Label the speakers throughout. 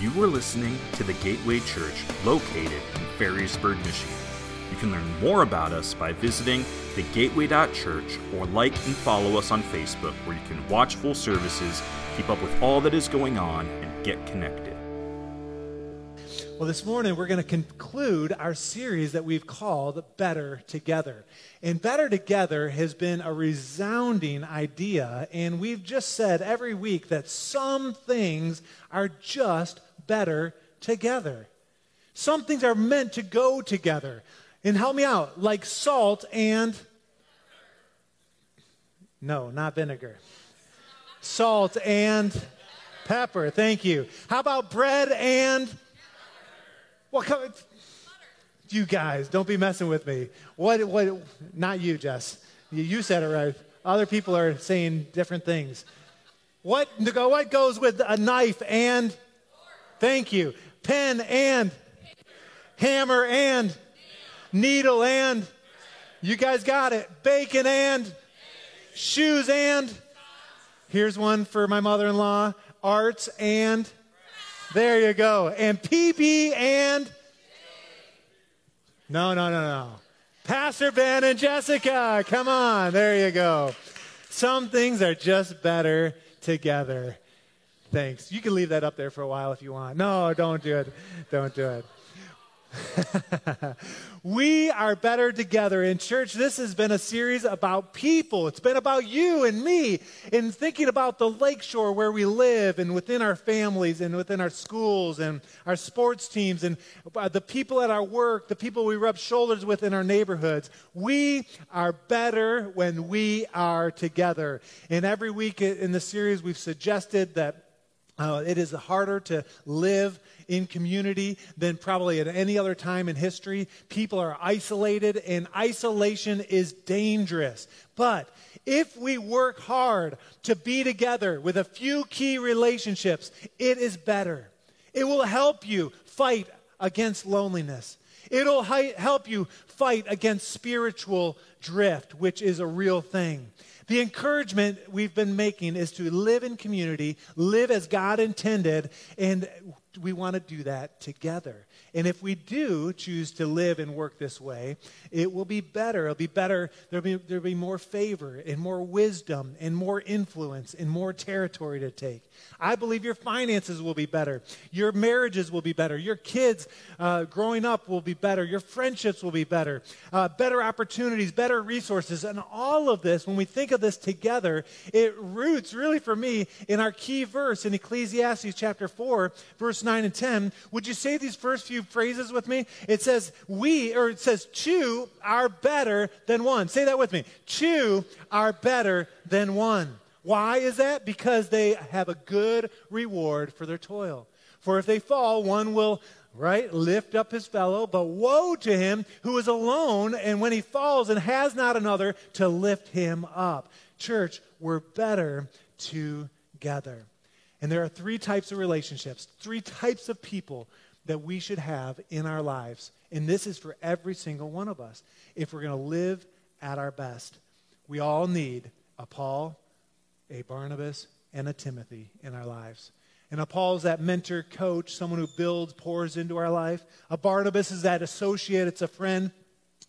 Speaker 1: You are listening to the Gateway Church located in Ferrysburg, Michigan. You can learn more about us by visiting thegateway.church or like and follow us on Facebook where you can watch full services, keep up with all that is going on, and get connected.
Speaker 2: Well, this morning we're going to conclude our series that we've called Better Together. And Better Together has been a resounding idea, and we've just said every week that some things are just better together. Some things are meant to go together. And help me out, like salt and. No, not vinegar. Salt and pepper. Thank you. How about bread and well, come, you guys, don't be messing with me. What, what, not you, Jess. You said it right. Other people are saying different things. What, what goes with a knife and, thank you, pen and, hammer and, needle and, you guys got it, bacon and, shoes and, here's one for my mother in law, arts and, there you go. And PB and. No, no, no, no. Pastor Ben and Jessica. Come on. There you go. Some things are just better together. Thanks. You can leave that up there for a while if you want. No, don't do it. Don't do it. we are better together. In church, this has been a series about people. It's been about you and me in thinking about the lakeshore where we live and within our families and within our schools and our sports teams and uh, the people at our work, the people we rub shoulders with in our neighborhoods. We are better when we are together. And every week in the series, we've suggested that uh, it is harder to live in community than probably at any other time in history. People are isolated, and isolation is dangerous. But if we work hard to be together with a few key relationships, it is better. It will help you fight against loneliness. It'll help you fight against spiritual drift, which is a real thing. The encouragement we've been making is to live in community, live as God intended, and we want to do that together. And if we do choose to live and work this way, it will be better. It'll be better. There'll be, there'll be more favor and more wisdom and more influence and more territory to take. I believe your finances will be better. Your marriages will be better. Your kids uh, growing up will be better. Your friendships will be better. Uh, better opportunities, better resources. And all of this, when we think of this together, it roots really for me in our key verse in Ecclesiastes chapter 4, verse 9 and 10. Would you say these first few phrases with me? It says, We, or it says, two are better than one. Say that with me. Two are better than one. Why is that? Because they have a good reward for their toil. For if they fall, one will, right, lift up his fellow, but woe to him who is alone, and when he falls and has not another to lift him up. Church, we're better together. And there are three types of relationships, three types of people that we should have in our lives. And this is for every single one of us. If we're going to live at our best, we all need a Paul, a Barnabas, and a Timothy in our lives. And a Paul is that mentor, coach, someone who builds, pours into our life. A Barnabas is that associate, it's a friend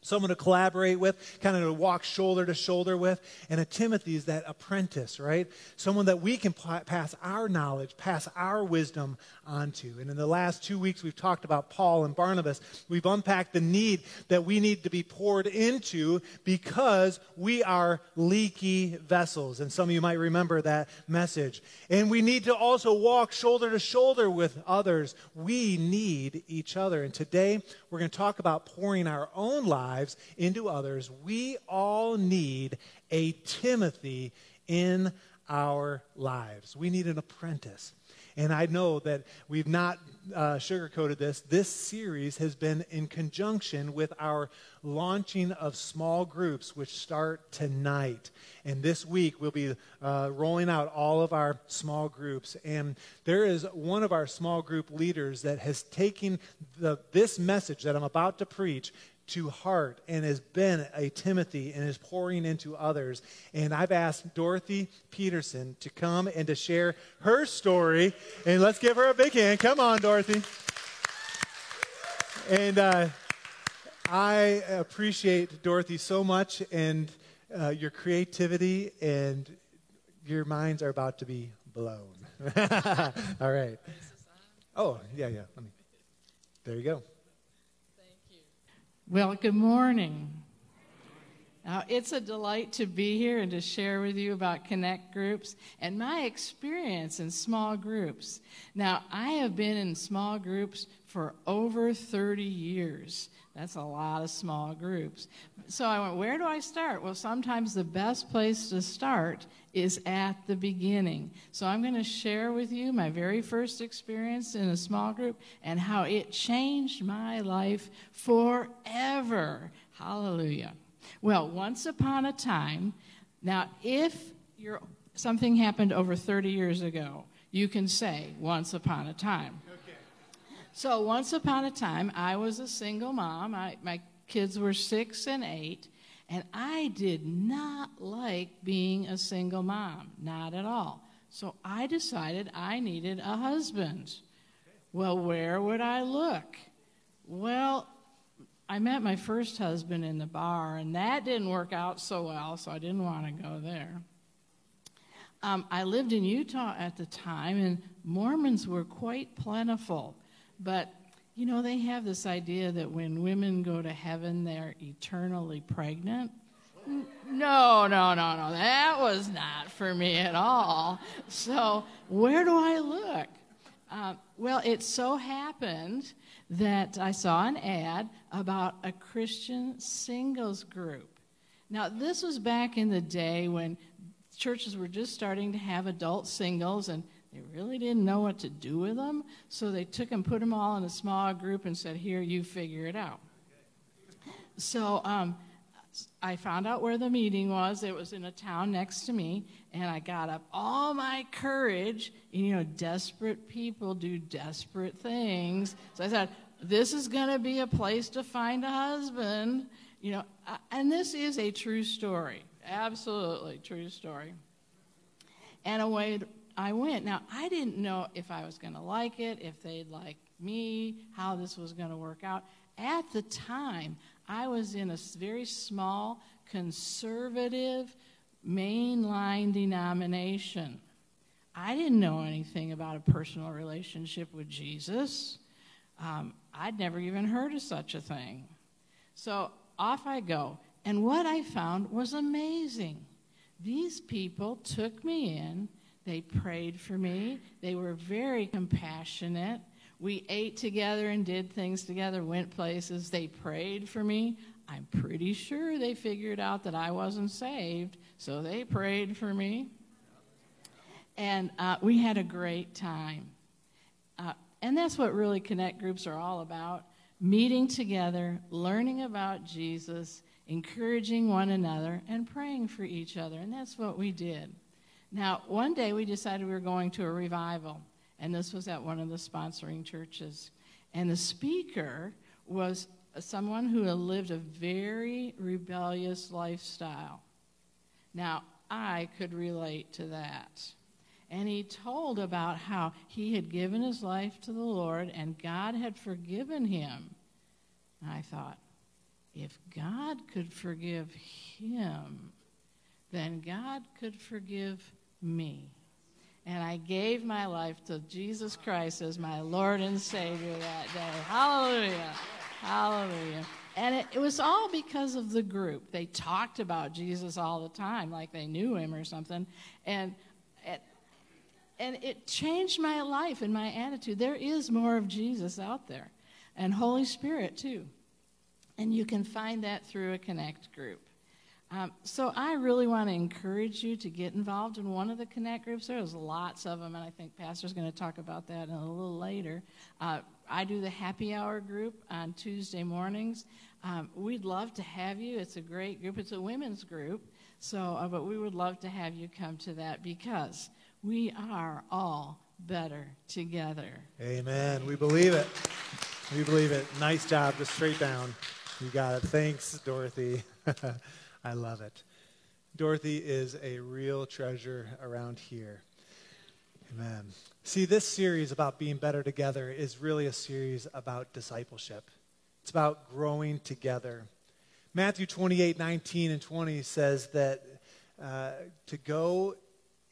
Speaker 2: someone to collaborate with, kind of to walk shoulder to shoulder with. And a Timothy is that apprentice, right? Someone that we can pass our knowledge, pass our wisdom onto. And in the last two weeks, we've talked about Paul and Barnabas. We've unpacked the need that we need to be poured into because we are leaky vessels. And some of you might remember that message. And we need to also walk shoulder to shoulder with others. We need each other. And today, we're going to talk about pouring our own lives into others. We all need a Timothy in our lives. We need an apprentice. And I know that we've not uh, sugarcoated this. This series has been in conjunction with our launching of small groups, which start tonight. And this week, we'll be uh, rolling out all of our small groups. And there is one of our small group leaders that has taken the, this message that I'm about to preach to heart and has been a Timothy and is pouring into others. And I've asked Dorothy Peterson to come and to share her story. And let's give her a big hand. Come on, Dorothy. And uh, I appreciate Dorothy so much and uh, your creativity, and your minds are about to be blown. All right. Oh, yeah, yeah. Let me. There you go.
Speaker 3: Well, good morning. Now, it's a delight to be here and to share with you about Connect groups and my experience in small groups. Now, I have been in small groups for over 30 years. That's a lot of small groups. So I went, where do I start? Well, sometimes the best place to start is at the beginning. So I'm going to share with you my very first experience in a small group and how it changed my life forever. Hallelujah. Well, once upon a time, now if you're, something happened over 30 years ago, you can say once upon a time. So once upon a time, I was a single mom. I, my kids were six and eight, and I did not like being a single mom, not at all. So I decided I needed a husband. Well, where would I look? Well, I met my first husband in the bar, and that didn't work out so well, so I didn't want to go there. Um, I lived in Utah at the time, and Mormons were quite plentiful. But, you know, they have this idea that when women go to heaven, they're eternally pregnant. No, no, no, no. That was not for me at all. So, where do I look? Uh, well, it so happened that I saw an ad about a Christian singles group. Now, this was back in the day when churches were just starting to have adult singles, and they really didn't know what to do with them, so they took and put them all in a small group and said, Here, you figure it out. So um, I found out where the meeting was. It was in a town next to me, and I got up all my courage. You know, desperate people do desperate things. So I said, This is going to be a place to find a husband. You know, and this is a true story. Absolutely true story. And away I went. Now, I didn't know if I was going to like it, if they'd like me, how this was going to work out. At the time, I was in a very small, conservative, mainline denomination. I didn't know anything about a personal relationship with Jesus. Um, I'd never even heard of such a thing. So off I go. And what I found was amazing. These people took me in they prayed for me. They were very compassionate. We ate together and did things together, went places. They prayed for me. I'm pretty sure they figured out that I wasn't saved, so they prayed for me. And uh, we had a great time. Uh, and that's what really Connect groups are all about meeting together, learning about Jesus, encouraging one another, and praying for each other. And that's what we did. Now, one day we decided we were going to a revival, and this was at one of the sponsoring churches. And the speaker was someone who had lived a very rebellious lifestyle. Now, I could relate to that. And he told about how he had given his life to the Lord and God had forgiven him. And I thought, if God could forgive him, then God could forgive me. And I gave my life to Jesus Christ as my Lord and Savior that day. Hallelujah. Hallelujah. And it, it, was all because of the group. They talked about Jesus all the time, like they knew him or something. And it, and it changed my life and my attitude. There is more of Jesus out there, and Holy Spirit too. And you can find that through a Connect group. Um, so I really want to encourage you to get involved in one of the Connect groups. There's lots of them, and I think Pastor's going to talk about that a little later. Uh, I do the happy hour group on Tuesday mornings. Um, we'd love to have you. It's a great group. It's a women's group, so uh, but we would love to have you come to that because we are all better together.
Speaker 2: Amen. We believe it. We believe it. Nice job, just straight down. You got it. Thanks, Dorothy. I love it. Dorothy is a real treasure around here. Amen. See, this series about being better together is really a series about discipleship. It's about growing together. Matthew 28 19 and 20 says that uh, to go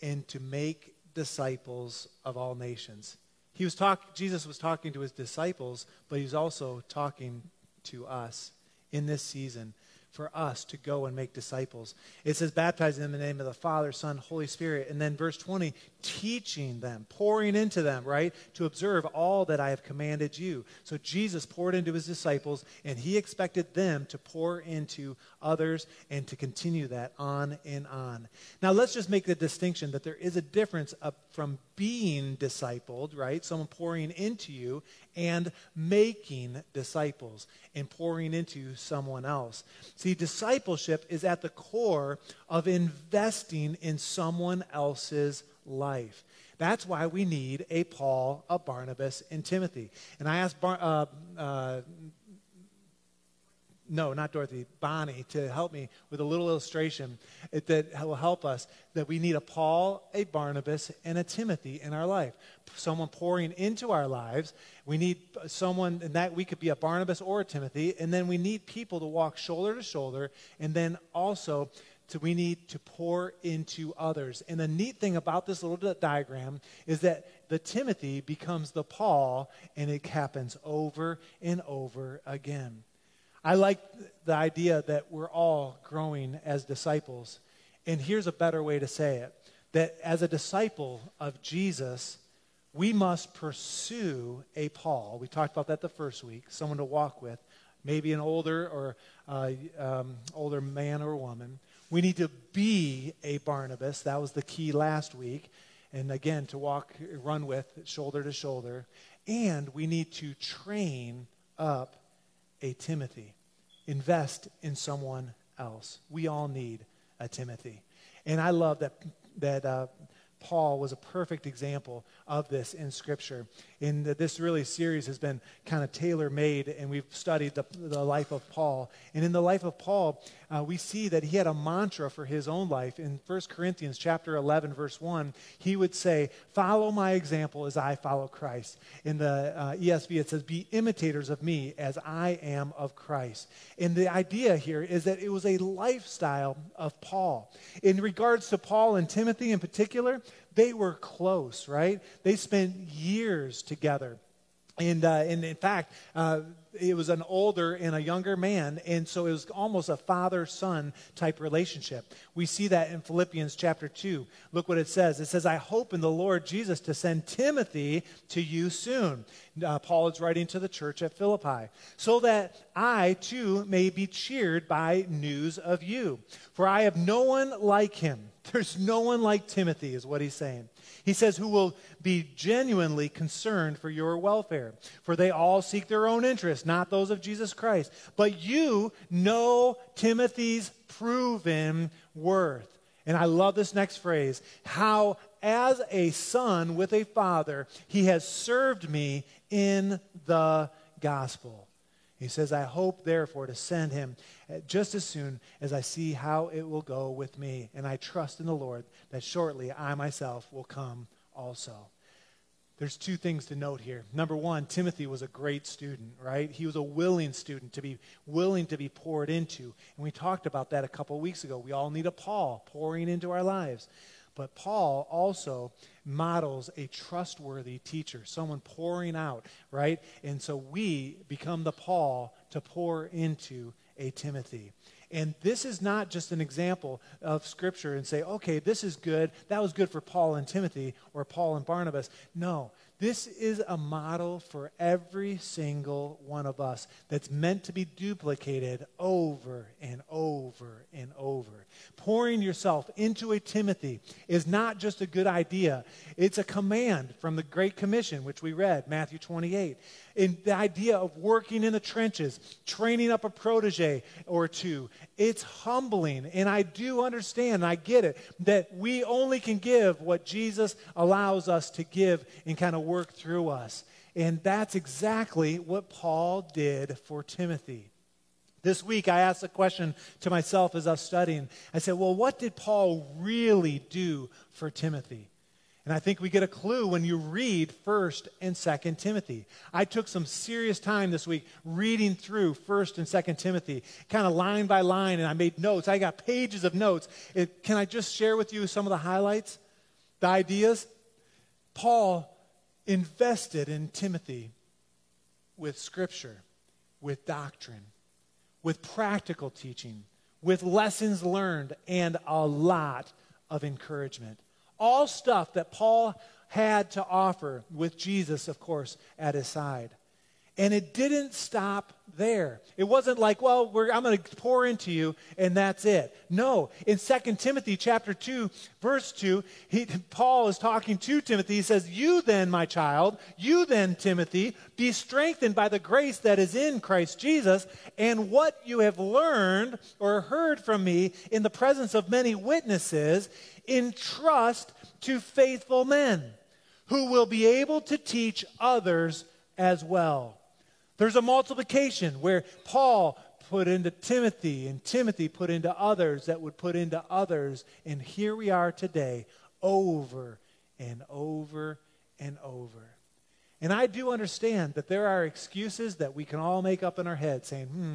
Speaker 2: and to make disciples of all nations. He was talk, Jesus was talking to his disciples, but he's also talking to us in this season for us to go and make disciples. It says, baptizing them in the name of the Father, Son, Holy Spirit. And then verse 20, teaching them, pouring into them, right, to observe all that I have commanded you. So Jesus poured into his disciples, and he expected them to pour into others and to continue that on and on. Now, let's just make the distinction that there is a difference from being discipled, right, someone pouring into you, and making disciples and pouring into someone else. See, discipleship is at the core of investing in someone else's life. That's why we need a Paul, a Barnabas, and Timothy. And I asked Bar- uh, uh, no, not Dorothy, Bonnie, to help me with a little illustration that will help us that we need a Paul, a Barnabas, and a Timothy in our life. Someone pouring into our lives. We need someone, and that we could be a Barnabas or a Timothy, and then we need people to walk shoulder to shoulder, and then also to, we need to pour into others. And the neat thing about this little diagram is that the Timothy becomes the Paul, and it happens over and over again. I like the idea that we're all growing as disciples. And here's a better way to say it that as a disciple of Jesus, we must pursue a Paul. We talked about that the first week, someone to walk with, maybe an older or uh, um, older man or woman. We need to be a Barnabas. That was the key last week. And again, to walk, run with shoulder to shoulder. And we need to train up a Timothy invest in someone else. We all need a Timothy. And I love that, that uh, Paul was a perfect example of this in Scripture. The, this really series has been kind of tailor made, and we've studied the, the life of Paul. And in the life of Paul, uh, we see that he had a mantra for his own life. In 1 Corinthians chapter 11, verse 1, he would say, Follow my example as I follow Christ. In the uh, ESV, it says, Be imitators of me as I am of Christ. And the idea here is that it was a lifestyle of Paul. In regards to Paul and Timothy in particular, they were close, right? They spent years together. And, uh, and in fact, uh, it was an older and a younger man, and so it was almost a father son type relationship. We see that in Philippians chapter 2. Look what it says. It says, I hope in the Lord Jesus to send Timothy to you soon. Uh, Paul is writing to the church at Philippi, so that I too may be cheered by news of you. For I have no one like him. There's no one like Timothy, is what he's saying. He says, who will be genuinely concerned for your welfare. For they all seek their own interests, not those of Jesus Christ. But you know Timothy's proven worth. And I love this next phrase how, as a son with a father, he has served me in the gospel. He says, I hope, therefore, to send him Uh, just as soon as I see how it will go with me. And I trust in the Lord that shortly I myself will come also. There's two things to note here. Number one, Timothy was a great student, right? He was a willing student to be willing to be poured into. And we talked about that a couple weeks ago. We all need a Paul pouring into our lives. But Paul also models a trustworthy teacher, someone pouring out, right? And so we become the Paul to pour into a Timothy. And this is not just an example of Scripture and say, okay, this is good. That was good for Paul and Timothy or Paul and Barnabas. No, this is a model for every single one of us that's meant to be duplicated over and over and over. Pouring yourself into a Timothy is not just a good idea, it's a command from the Great Commission, which we read, Matthew 28 in the idea of working in the trenches, training up a protege or two. It's humbling. And I do understand, I get it, that we only can give what Jesus allows us to give and kind of work through us. And that's exactly what Paul did for Timothy. This week, I asked a question to myself as I was studying. I said, Well, what did Paul really do for Timothy? And I think we get a clue when you read 1st and 2nd Timothy. I took some serious time this week reading through 1st and 2nd Timothy, kind of line by line, and I made notes. I got pages of notes. It, can I just share with you some of the highlights, the ideas? Paul invested in Timothy with scripture, with doctrine, with practical teaching, with lessons learned, and a lot of encouragement. All stuff that Paul had to offer with Jesus, of course, at his side. And it didn't stop there. It wasn't like, well, I'm going to pour into you and that's it. No. In 2 Timothy chapter 2, verse 2, he, Paul is talking to Timothy. He says, You then, my child, you then, Timothy, be strengthened by the grace that is in Christ Jesus, and what you have learned or heard from me in the presence of many witnesses, entrust to faithful men who will be able to teach others as well. There's a multiplication where Paul put into Timothy and Timothy put into others that would put into others. And here we are today, over and over and over. And I do understand that there are excuses that we can all make up in our head saying, hmm,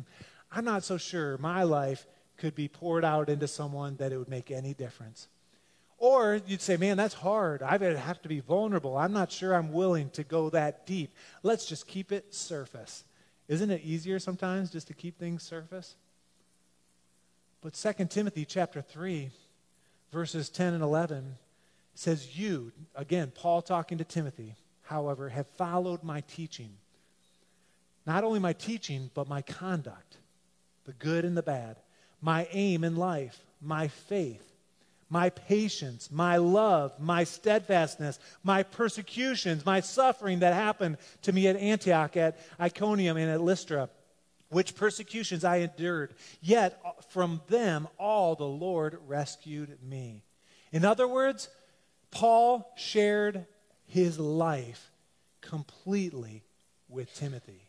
Speaker 2: I'm not so sure my life could be poured out into someone that it would make any difference. Or you'd say, man, that's hard. I have to be vulnerable. I'm not sure I'm willing to go that deep. Let's just keep it surface. Isn't it easier sometimes just to keep things surface? But 2 Timothy chapter 3, verses 10 and 11 says, You, again, Paul talking to Timothy, however, have followed my teaching. Not only my teaching, but my conduct, the good and the bad, my aim in life, my faith my patience, my love, my steadfastness, my persecutions, my suffering that happened to me at Antioch, at Iconium, and at Lystra, which persecutions I endured. Yet uh, from them all the Lord rescued me. In other words, Paul shared his life completely with Timothy,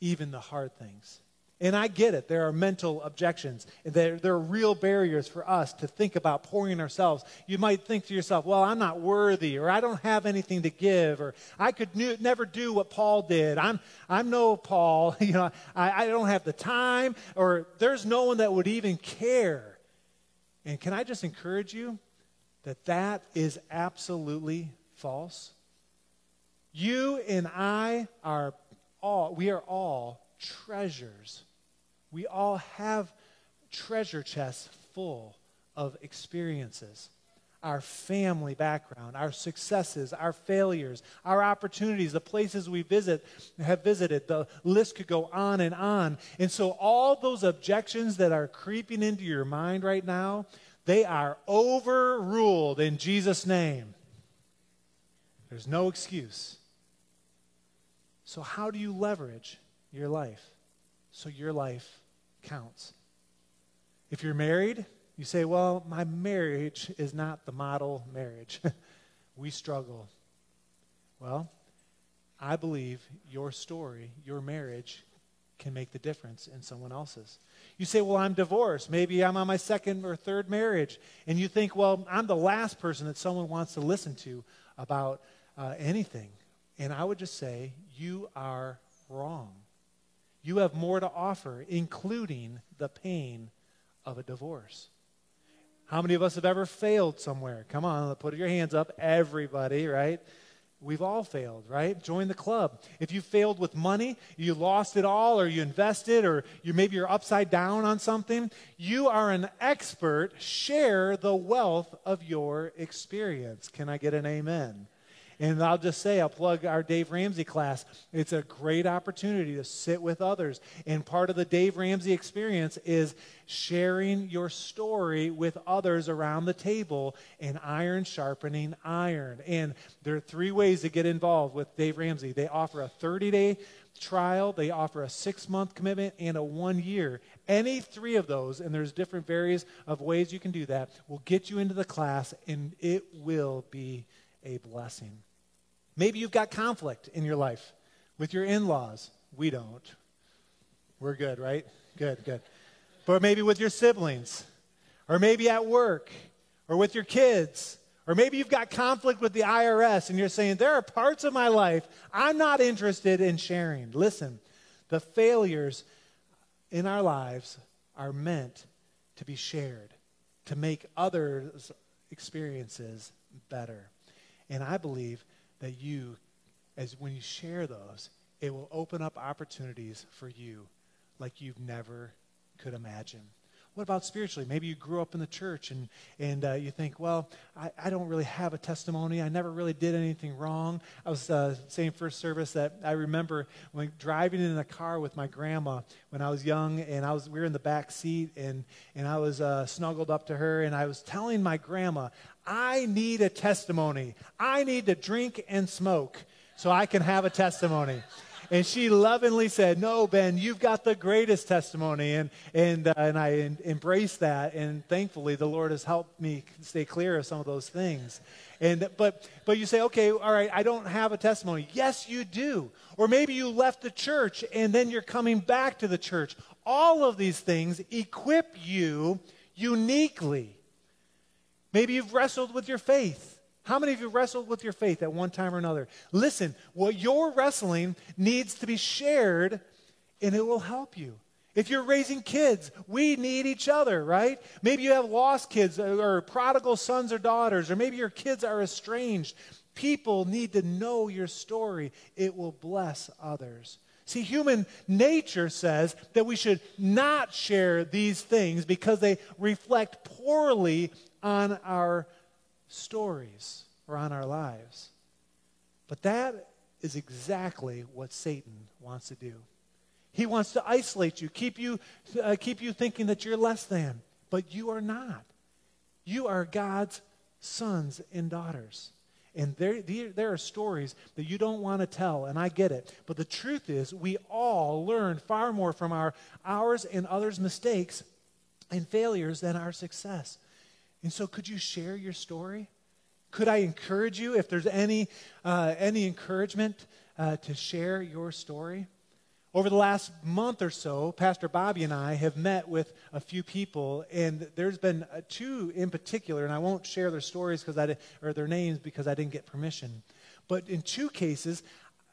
Speaker 2: even the hard things. And I get it. There are mental objections. There, there are real barriers for us to think about pouring ourselves. You might think to yourself, well, I'm not worthy, or I don't have anything to give, or I could never do what Paul did. I'm, I'm no Paul. You know, I, I don't have the time, or there's no one that would even care. And can I just encourage you that that is absolutely false? You and I are all, we are all treasures we all have treasure chests full of experiences our family background, our successes, our failures, our opportunities, the places we visit have visited. The list could go on and on. And so all those objections that are creeping into your mind right now, they are overruled in Jesus name. There's no excuse. So how do you leverage your life? so your life counts. If you're married, you say, Well, my marriage is not the model marriage. we struggle. Well, I believe your story, your marriage, can make the difference in someone else's. You say, Well, I'm divorced. Maybe I'm on my second or third marriage. And you think, Well, I'm the last person that someone wants to listen to about uh, anything. And I would just say, You are wrong you have more to offer, including the pain of a divorce. How many of us have ever failed somewhere? Come on, put your hands up. Everybody, right? We've all failed, right? Join the club. If you failed with money, you lost it all, or you invested, or you maybe you're upside down on something, you are an expert. Share the wealth of your experience. Can I get an amen? And I'll just say, I'll plug our Dave Ramsey class. It's a great opportunity to sit with others. And part of the Dave Ramsey experience is sharing your story with others around the table and iron sharpening iron. And there are three ways to get involved with Dave Ramsey. They offer a 30 day trial, they offer a six month commitment, and a one year. Any three of those, and there's different various of ways you can do that, will get you into the class, and it will be a blessing. Maybe you've got conflict in your life with your in laws. We don't. We're good, right? Good, good. But maybe with your siblings, or maybe at work, or with your kids, or maybe you've got conflict with the IRS and you're saying, There are parts of my life I'm not interested in sharing. Listen, the failures in our lives are meant to be shared, to make others' experiences better. And I believe that you, as when you share those, it will open up opportunities for you like you've never could imagine. What about spiritually? Maybe you grew up in the church and, and uh, you think, well, I, I don't really have a testimony. I never really did anything wrong. I was uh, saying first service that I remember when driving in the car with my grandma when I was young, and I was we were in the back seat, and, and I was uh, snuggled up to her, and I was telling my grandma, I need a testimony. I need to drink and smoke so I can have a testimony. And she lovingly said, No, Ben, you've got the greatest testimony. And, and, uh, and I en- embraced that. And thankfully, the Lord has helped me stay clear of some of those things. And, but, but you say, okay, all right, I don't have a testimony. Yes, you do. Or maybe you left the church and then you're coming back to the church. All of these things equip you uniquely. Maybe you've wrestled with your faith. How many of you wrestled with your faith at one time or another? Listen, what you're wrestling needs to be shared and it will help you. If you're raising kids, we need each other, right? Maybe you have lost kids uh, or prodigal sons or daughters, or maybe your kids are estranged. People need to know your story. It will bless others. See, human nature says that we should not share these things because they reflect poorly on our stories or on our lives. But that is exactly what Satan wants to do. He wants to isolate you, keep you, uh, keep you thinking that you're less than, but you are not. You are God's sons and daughters. And there, there are stories that you don't want to tell, and I get it. But the truth is, we all learn far more from our ours and others' mistakes and failures than our success. And so, could you share your story? Could I encourage you, if there's any, uh, any encouragement, uh, to share your story? Over the last month or so, Pastor Bobby and I have met with a few people, and there's been uh, two in particular, and I won't share their stories because I or their names because I didn't get permission. But in two cases,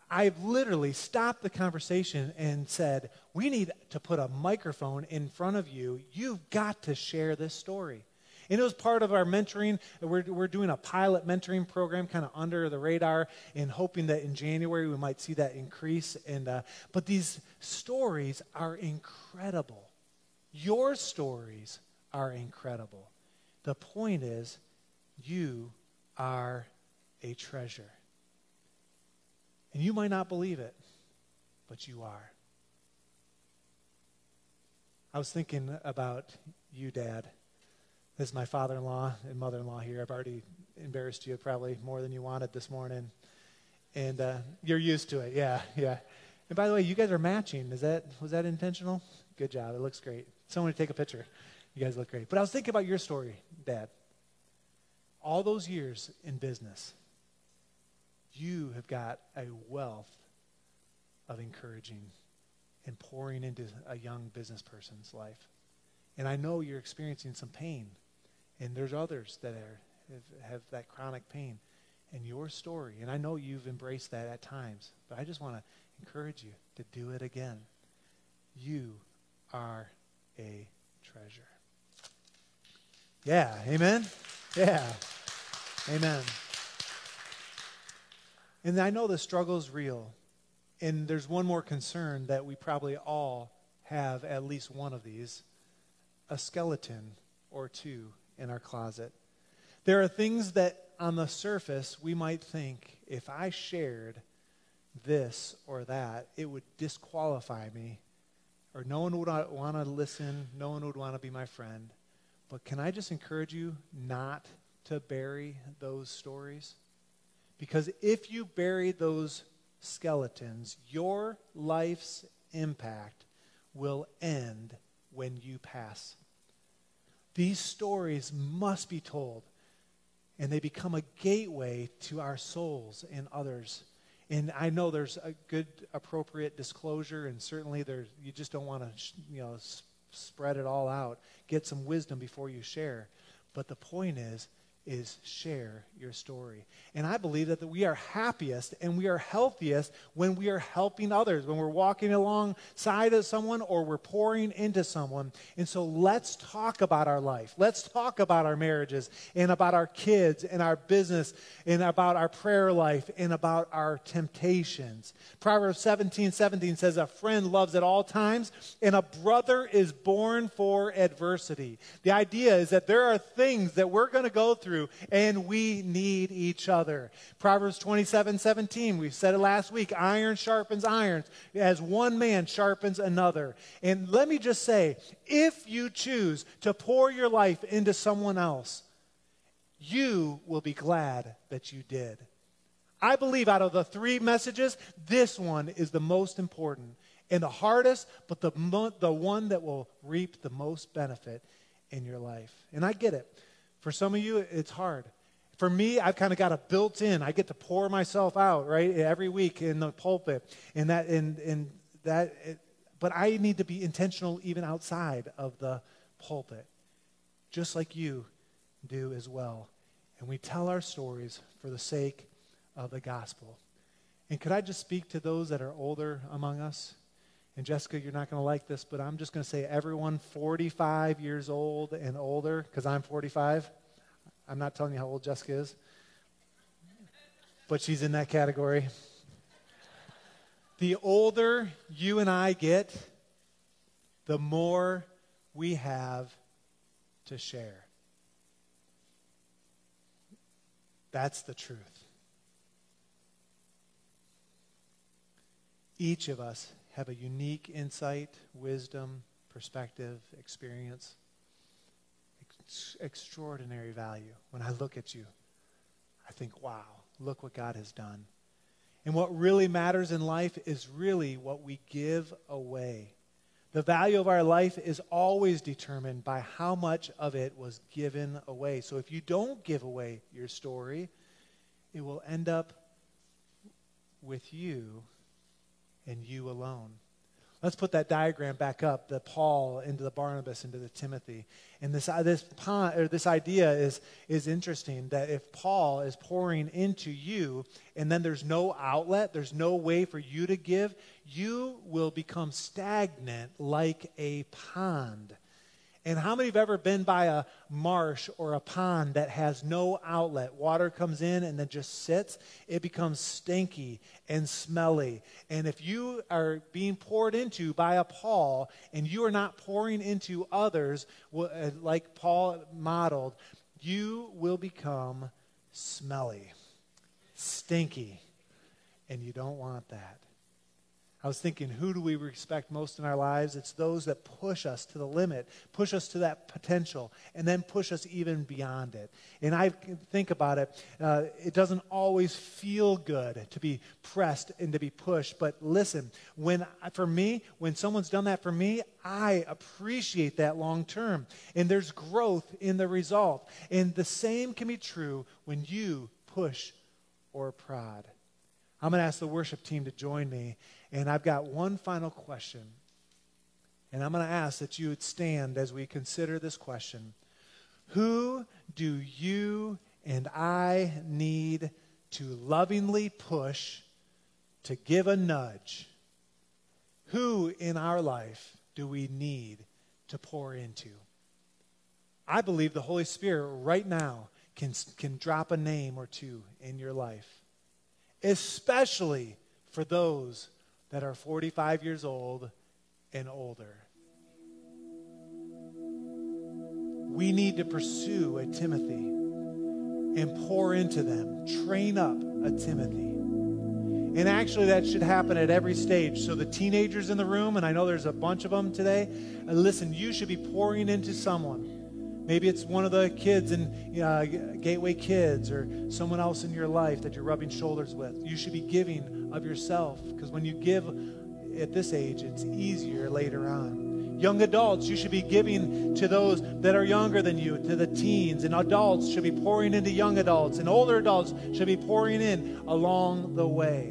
Speaker 2: I've literally stopped the conversation and said, "We need to put a microphone in front of you. You've got to share this story." And it was part of our mentoring. We're, we're doing a pilot mentoring program kind of under the radar and hoping that in January we might see that increase. And, uh, but these stories are incredible. Your stories are incredible. The point is, you are a treasure. And you might not believe it, but you are. I was thinking about you, Dad. This is my father in law and mother in law here. I've already embarrassed you probably more than you wanted this morning. And uh, you're used to it. Yeah, yeah. And by the way, you guys are matching. Is that, was that intentional? Good job. It looks great. Someone to take a picture. You guys look great. But I was thinking about your story, Dad. All those years in business, you have got a wealth of encouraging and pouring into a young business person's life. And I know you're experiencing some pain and there's others that are, have, have that chronic pain. And your story, and I know you've embraced that at times, but I just want to encourage you to do it again. You are a treasure. Yeah, amen? Yeah, amen. And I know the struggle is real. And there's one more concern that we probably all have at least one of these a skeleton or two in our closet. There are things that on the surface we might think if I shared this or that, it would disqualify me, or no one would want to listen, no one would want to be my friend. But can I just encourage you not to bury those stories? Because if you bury those skeletons, your life's impact will end when you pass these stories must be told, and they become a gateway to our souls and others. And I know there's a good, appropriate disclosure, and certainly there's, you just don't want to, you know, spread it all out. Get some wisdom before you share. But the point is, is share your story. And I believe that, we are happiest and we are healthiest when we are helping others, when we're walking alongside of someone or we're pouring into someone. And so let's talk about our life. Let's talk about our marriages and about our kids and our business and about our prayer life and about our temptations. Proverbs 17 17 says, A friend loves at all times, and a brother is born for adversity. The idea is that there are things that we're going to go through through, and we need each other. Proverbs 27 17, we said it last week iron sharpens iron as one man sharpens another. And let me just say if you choose to pour your life into someone else, you will be glad that you did. I believe out of the three messages, this one is the most important and the hardest, but the, the one that will reap the most benefit in your life. And I get it. For some of you, it's hard. For me, I've kind of got a built in. I get to pour myself out, right, every week in the pulpit. And that, and, and that, it, but I need to be intentional even outside of the pulpit, just like you do as well. And we tell our stories for the sake of the gospel. And could I just speak to those that are older among us? And Jessica, you're not going to like this, but I'm just going to say everyone 45 years old and older, because I'm 45. I'm not telling you how old Jessica is, but she's in that category. The older you and I get, the more we have to share. That's the truth. Each of us have a unique insight, wisdom, perspective, experience, ex- extraordinary value. When I look at you, I think, wow, look what God has done. And what really matters in life is really what we give away. The value of our life is always determined by how much of it was given away. So if you don't give away your story, it will end up with you and you alone. Let's put that diagram back up, the Paul into the Barnabas into the Timothy. And this, uh, this, or this idea is, is interesting that if Paul is pouring into you and then there's no outlet, there's no way for you to give, you will become stagnant like a pond. And how many have ever been by a marsh or a pond that has no outlet? Water comes in and then just sits. It becomes stinky and smelly. And if you are being poured into by a Paul and you are not pouring into others uh, like Paul modeled, you will become smelly, stinky. And you don't want that. I was thinking, who do we respect most in our lives? It's those that push us to the limit, push us to that potential, and then push us even beyond it. And I think about it, uh, it doesn't always feel good to be pressed and to be pushed. But listen, when for me, when someone's done that for me, I appreciate that long term. And there's growth in the result. And the same can be true when you push or prod. I'm going to ask the worship team to join me. And I've got one final question. And I'm going to ask that you would stand as we consider this question Who do you and I need to lovingly push to give a nudge? Who in our life do we need to pour into? I believe the Holy Spirit right now can, can drop a name or two in your life especially for those that are 45 years old and older. We need to pursue a Timothy and pour into them, train up a Timothy. And actually, that should happen at every stage. So, the teenagers in the room, and I know there's a bunch of them today, uh, listen, you should be pouring into someone Maybe it's one of the kids in uh, Gateway Kids or someone else in your life that you're rubbing shoulders with. You should be giving of yourself because when you give at this age, it's easier later on. Young adults, you should be giving to those that are younger than you, to the teens. And adults should be pouring into young adults. And older adults should be pouring in along the way.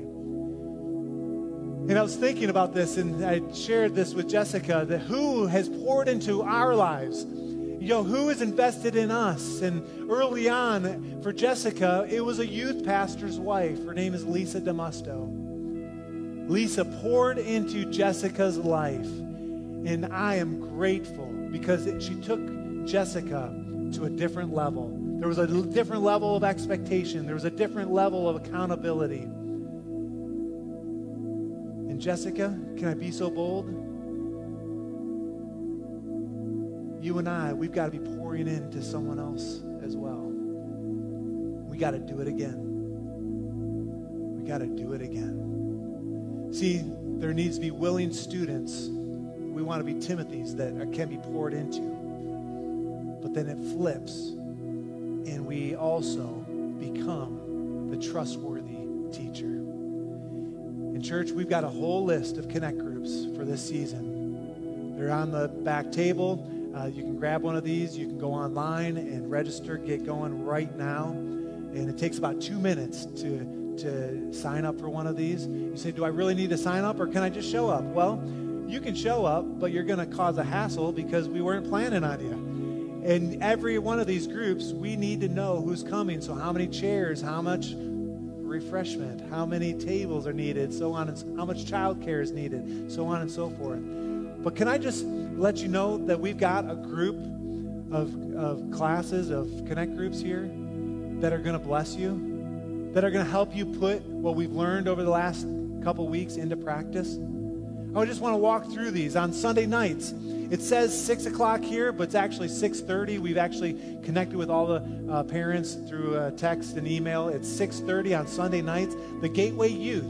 Speaker 2: And I was thinking about this, and I shared this with Jessica that who has poured into our lives? You know, who has invested in us? And early on, for Jessica, it was a youth pastor's wife. Her name is Lisa Demusto. Lisa poured into Jessica's life, and I am grateful because it, she took Jessica to a different level. There was a different level of expectation, there was a different level of accountability. And Jessica, can I be so bold? You and I, we've got to be pouring into someone else as well. We got to do it again. We got to do it again. See, there needs to be willing students. We want to be Timothy's that can be poured into. But then it flips, and we also become the trustworthy teacher. In church, we've got a whole list of connect groups for this season. They're on the back table. Uh, you can grab one of these. You can go online and register, get going right now. And it takes about two minutes to, to sign up for one of these. You say, Do I really need to sign up or can I just show up? Well, you can show up, but you're going to cause a hassle because we weren't planning on you. In every one of these groups, we need to know who's coming. So, how many chairs, how much refreshment, how many tables are needed, so on, and how much childcare is needed, so on and so forth. But can I just let you know that we've got a group of, of classes, of connect groups here that are going to bless you, that are going to help you put what we've learned over the last couple weeks into practice. I just want to walk through these on Sunday nights. It says six o'clock here, but it's actually six thirty. We've actually connected with all the uh, parents through uh, text and email. It's six thirty on Sunday nights. The Gateway Youth,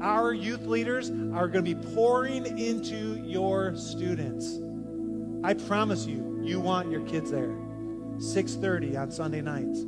Speaker 2: our youth leaders are going to be pouring into your students. I promise you, you want your kids there. 6:30 on Sunday nights.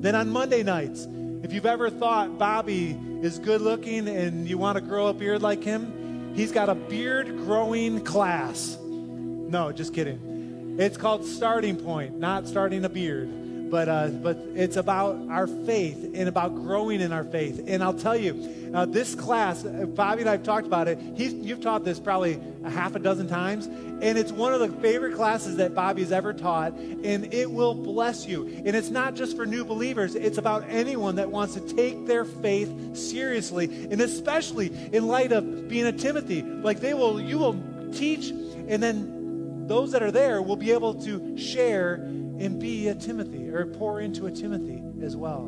Speaker 2: Then on Monday nights, if you've ever thought Bobby is good looking and you want to grow a beard like him, He's got a beard growing class. No, just kidding. It's called Starting Point, not starting a beard. But, uh, but it's about our faith and about growing in our faith. And I'll tell you, uh, this class, uh, Bobby and I have talked about it. He's, you've taught this probably a half a dozen times. And it's one of the favorite classes that Bobby's ever taught. And it will bless you. And it's not just for new believers, it's about anyone that wants to take their faith seriously. And especially in light of being a Timothy. Like they will, you will teach, and then those that are there will be able to share and be a Timothy or pour into a Timothy as well.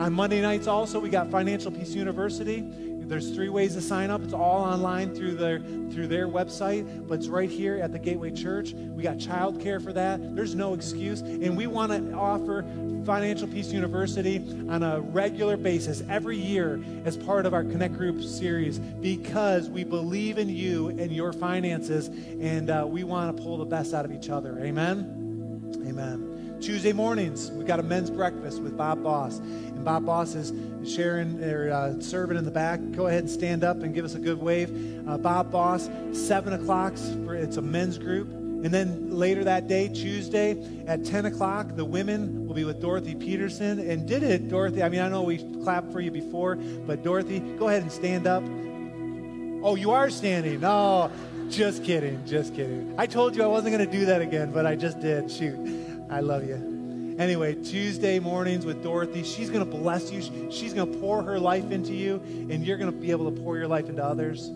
Speaker 2: On Monday nights, also, we got Financial Peace University. There's three ways to sign up. It's all online through their through their website, but it's right here at the Gateway Church. We got childcare for that. There's no excuse, and we want to offer Financial Peace University on a regular basis every year as part of our Connect Group series because we believe in you and your finances, and uh, we want to pull the best out of each other. Amen. Amen. Tuesday mornings, we got a men's breakfast with Bob Boss. And Bob Boss is sharing or uh, serving in the back. Go ahead and stand up and give us a good wave. Uh, Bob Boss, 7 o'clock, for, it's a men's group. And then later that day, Tuesday at 10 o'clock, the women will be with Dorothy Peterson. And did it, Dorothy? I mean, I know we clapped for you before, but Dorothy, go ahead and stand up. Oh, you are standing. No, just kidding. Just kidding. I told you I wasn't going to do that again, but I just did. Shoot. I love you. Anyway, Tuesday mornings with Dorothy, she's going to bless you. She's going to pour her life into you, and you're going to be able to pour your life into others.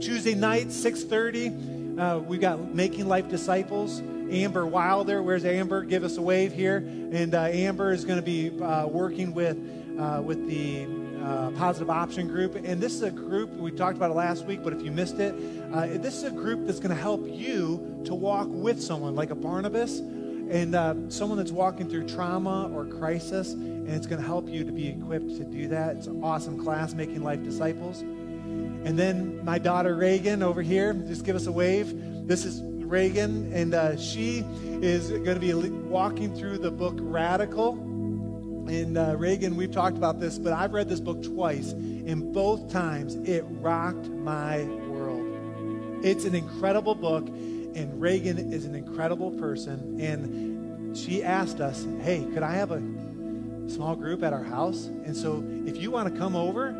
Speaker 2: Tuesday night, 6.30, uh, we've got Making Life Disciples. Amber Wilder, where's Amber? Give us a wave here. And uh, Amber is going to be uh, working with, uh, with the uh, Positive Option Group. And this is a group, we talked about it last week, but if you missed it, uh, this is a group that's going to help you to walk with someone like a Barnabas and uh, someone that's walking through trauma or crisis, and it's going to help you to be equipped to do that. It's an awesome class, Making Life Disciples. And then my daughter Reagan over here, just give us a wave. This is Reagan, and uh, she is going to be walking through the book Radical. And uh, Reagan, we've talked about this, but I've read this book twice, and both times it rocked my world. It's an incredible book, and Reagan is an incredible person. And she asked us, hey, could I have a small group at our house? And so if you want to come over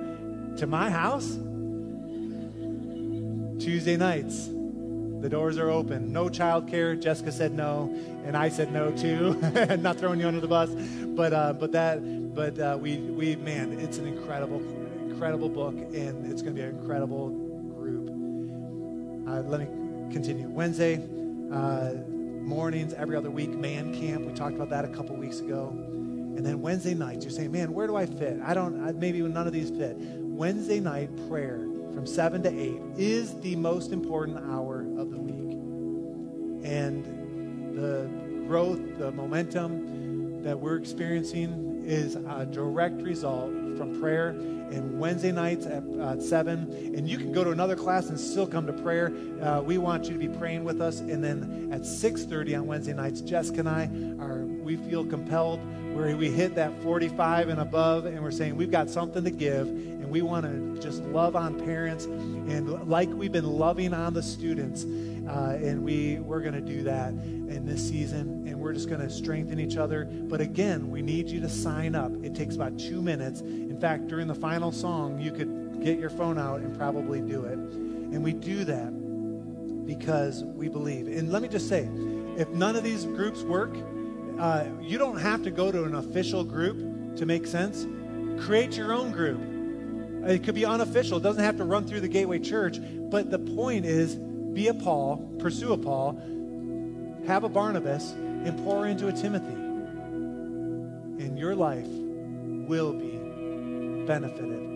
Speaker 2: to my house, Tuesday nights, the doors are open. No childcare. Jessica said no, and I said no too. Not throwing you under the bus, but uh, but that but uh, we we man, it's an incredible incredible book, and it's going to be an incredible group. Uh, let me continue. Wednesday uh, mornings, every other week, man camp. We talked about that a couple weeks ago. And then Wednesday nights, you're saying, man, where do I fit? I don't, I, maybe none of these fit. Wednesday night prayer from 7 to 8 is the most important hour of the week. And the growth, the momentum that we're experiencing is a direct result from prayer and Wednesday nights at uh, 7. And you can go to another class and still come to prayer. Uh, we want you to be praying with us. And then at 6.30 on Wednesday nights, Jessica and I are, we feel compelled where we hit that 45 and above and we're saying we've got something to give and we want to just love on parents and like we've been loving on the students uh, and we we're going to do that in this season and we're just going to strengthen each other. But again we need you to sign up. It takes about two minutes. In fact during the final song you could get your phone out and probably do it. And we do that because we believe. And let me just say if none of these groups work uh, you don't have to go to an official group to make sense. Create your own group. Uh, it could be unofficial, it doesn't have to run through the Gateway Church. But the point is be a Paul, pursue a Paul, have a Barnabas, and pour into a Timothy. And your life will be benefited.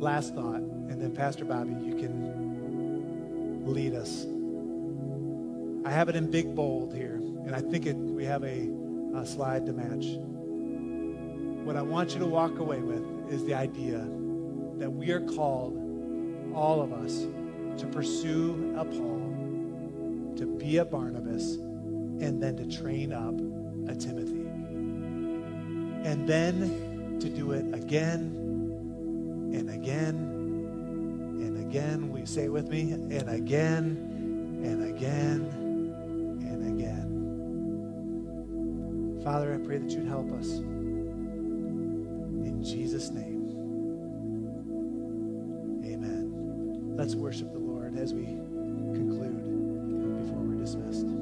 Speaker 2: Last thought, and then Pastor Bobby, you can lead us. I have it in big bold here. And I think it, we have a, a slide to match. What I want you to walk away with is the idea that we are called, all of us, to pursue a Paul, to be a Barnabas, and then to train up a Timothy. And then to do it again and again and again. Will you say it with me? And again and again and again Father, I pray that you'd help us. Jesus' name, amen. Let's worship the Lord as we conclude before we're dismissed.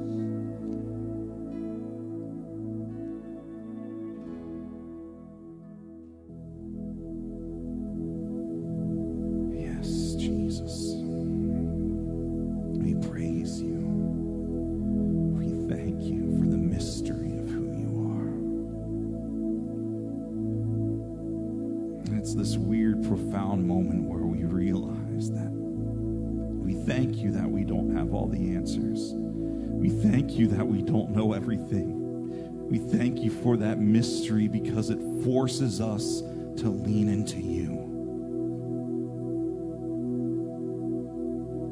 Speaker 1: Us to lean into you.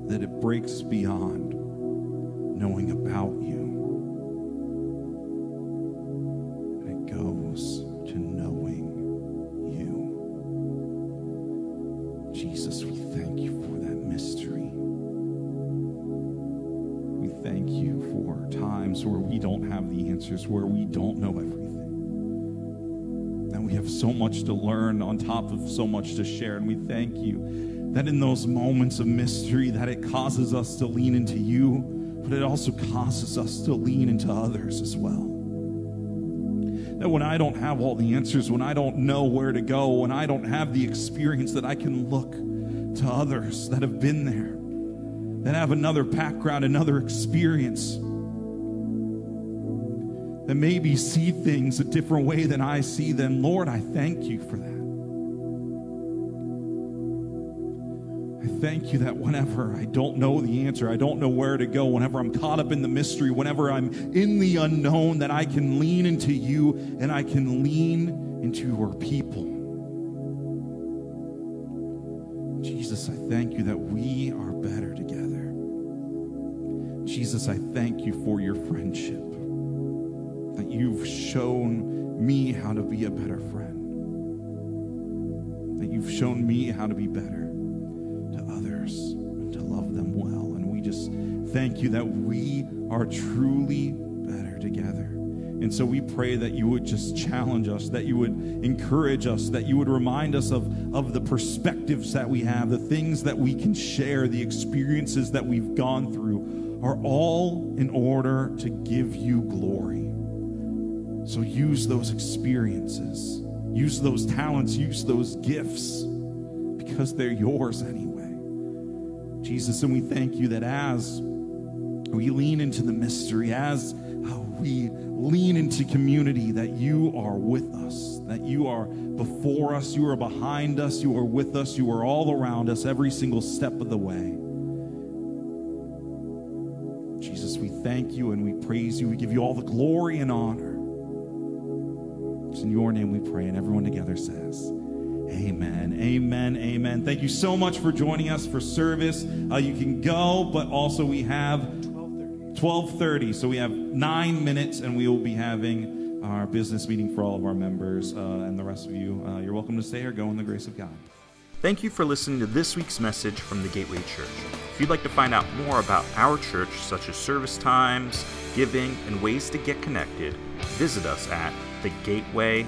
Speaker 1: That it breaks beyond so much to share. And we thank you that in those moments of mystery that it causes us to lean into you, but it also causes us to lean into others as well. That when I don't have all the answers, when I don't know where to go, when I don't have the experience, that I can look to others that have been there, that have another background, another experience that maybe see things a different way than I see them. Lord, I thank you for that. Thank you that whenever I don't know the answer, I don't know where to go, whenever I'm caught up in the mystery, whenever I'm in the unknown, that I can lean into you and I can lean into your people. Jesus, I thank you that we are better together. Jesus, I thank you for your friendship that you've shown me how to be a better friend, that you've shown me how to be better thank you that we are truly better together. And so we pray that you would just challenge us, that you would encourage us, that you would remind us of, of the perspectives that we have, the things that we can share, the experiences that we've gone through are all in order to give you glory. So use those experiences, use those talents, use those gifts because they're yours anyway. Jesus, and we thank you that as we lean into the mystery, as we lean into community, that you are with us, that you are before us, you are behind us, you are with us, you are all around us every single step of the way. Jesus, we thank you and we praise you. We give you all the glory and honor. It's in your name we pray, and everyone together says, Amen. Amen. Amen. Thank you so much for joining us for service. Uh, you can go, but also we have 12:30. So we have 9 minutes and we will be having our business meeting for all of our members uh, and the rest of you. Uh, you're welcome to stay or go in the grace of God.
Speaker 4: Thank you for listening to this week's message from the Gateway Church. If you'd like to find out more about our church, such as service times, giving, and ways to get connected, visit us at thegateway.church.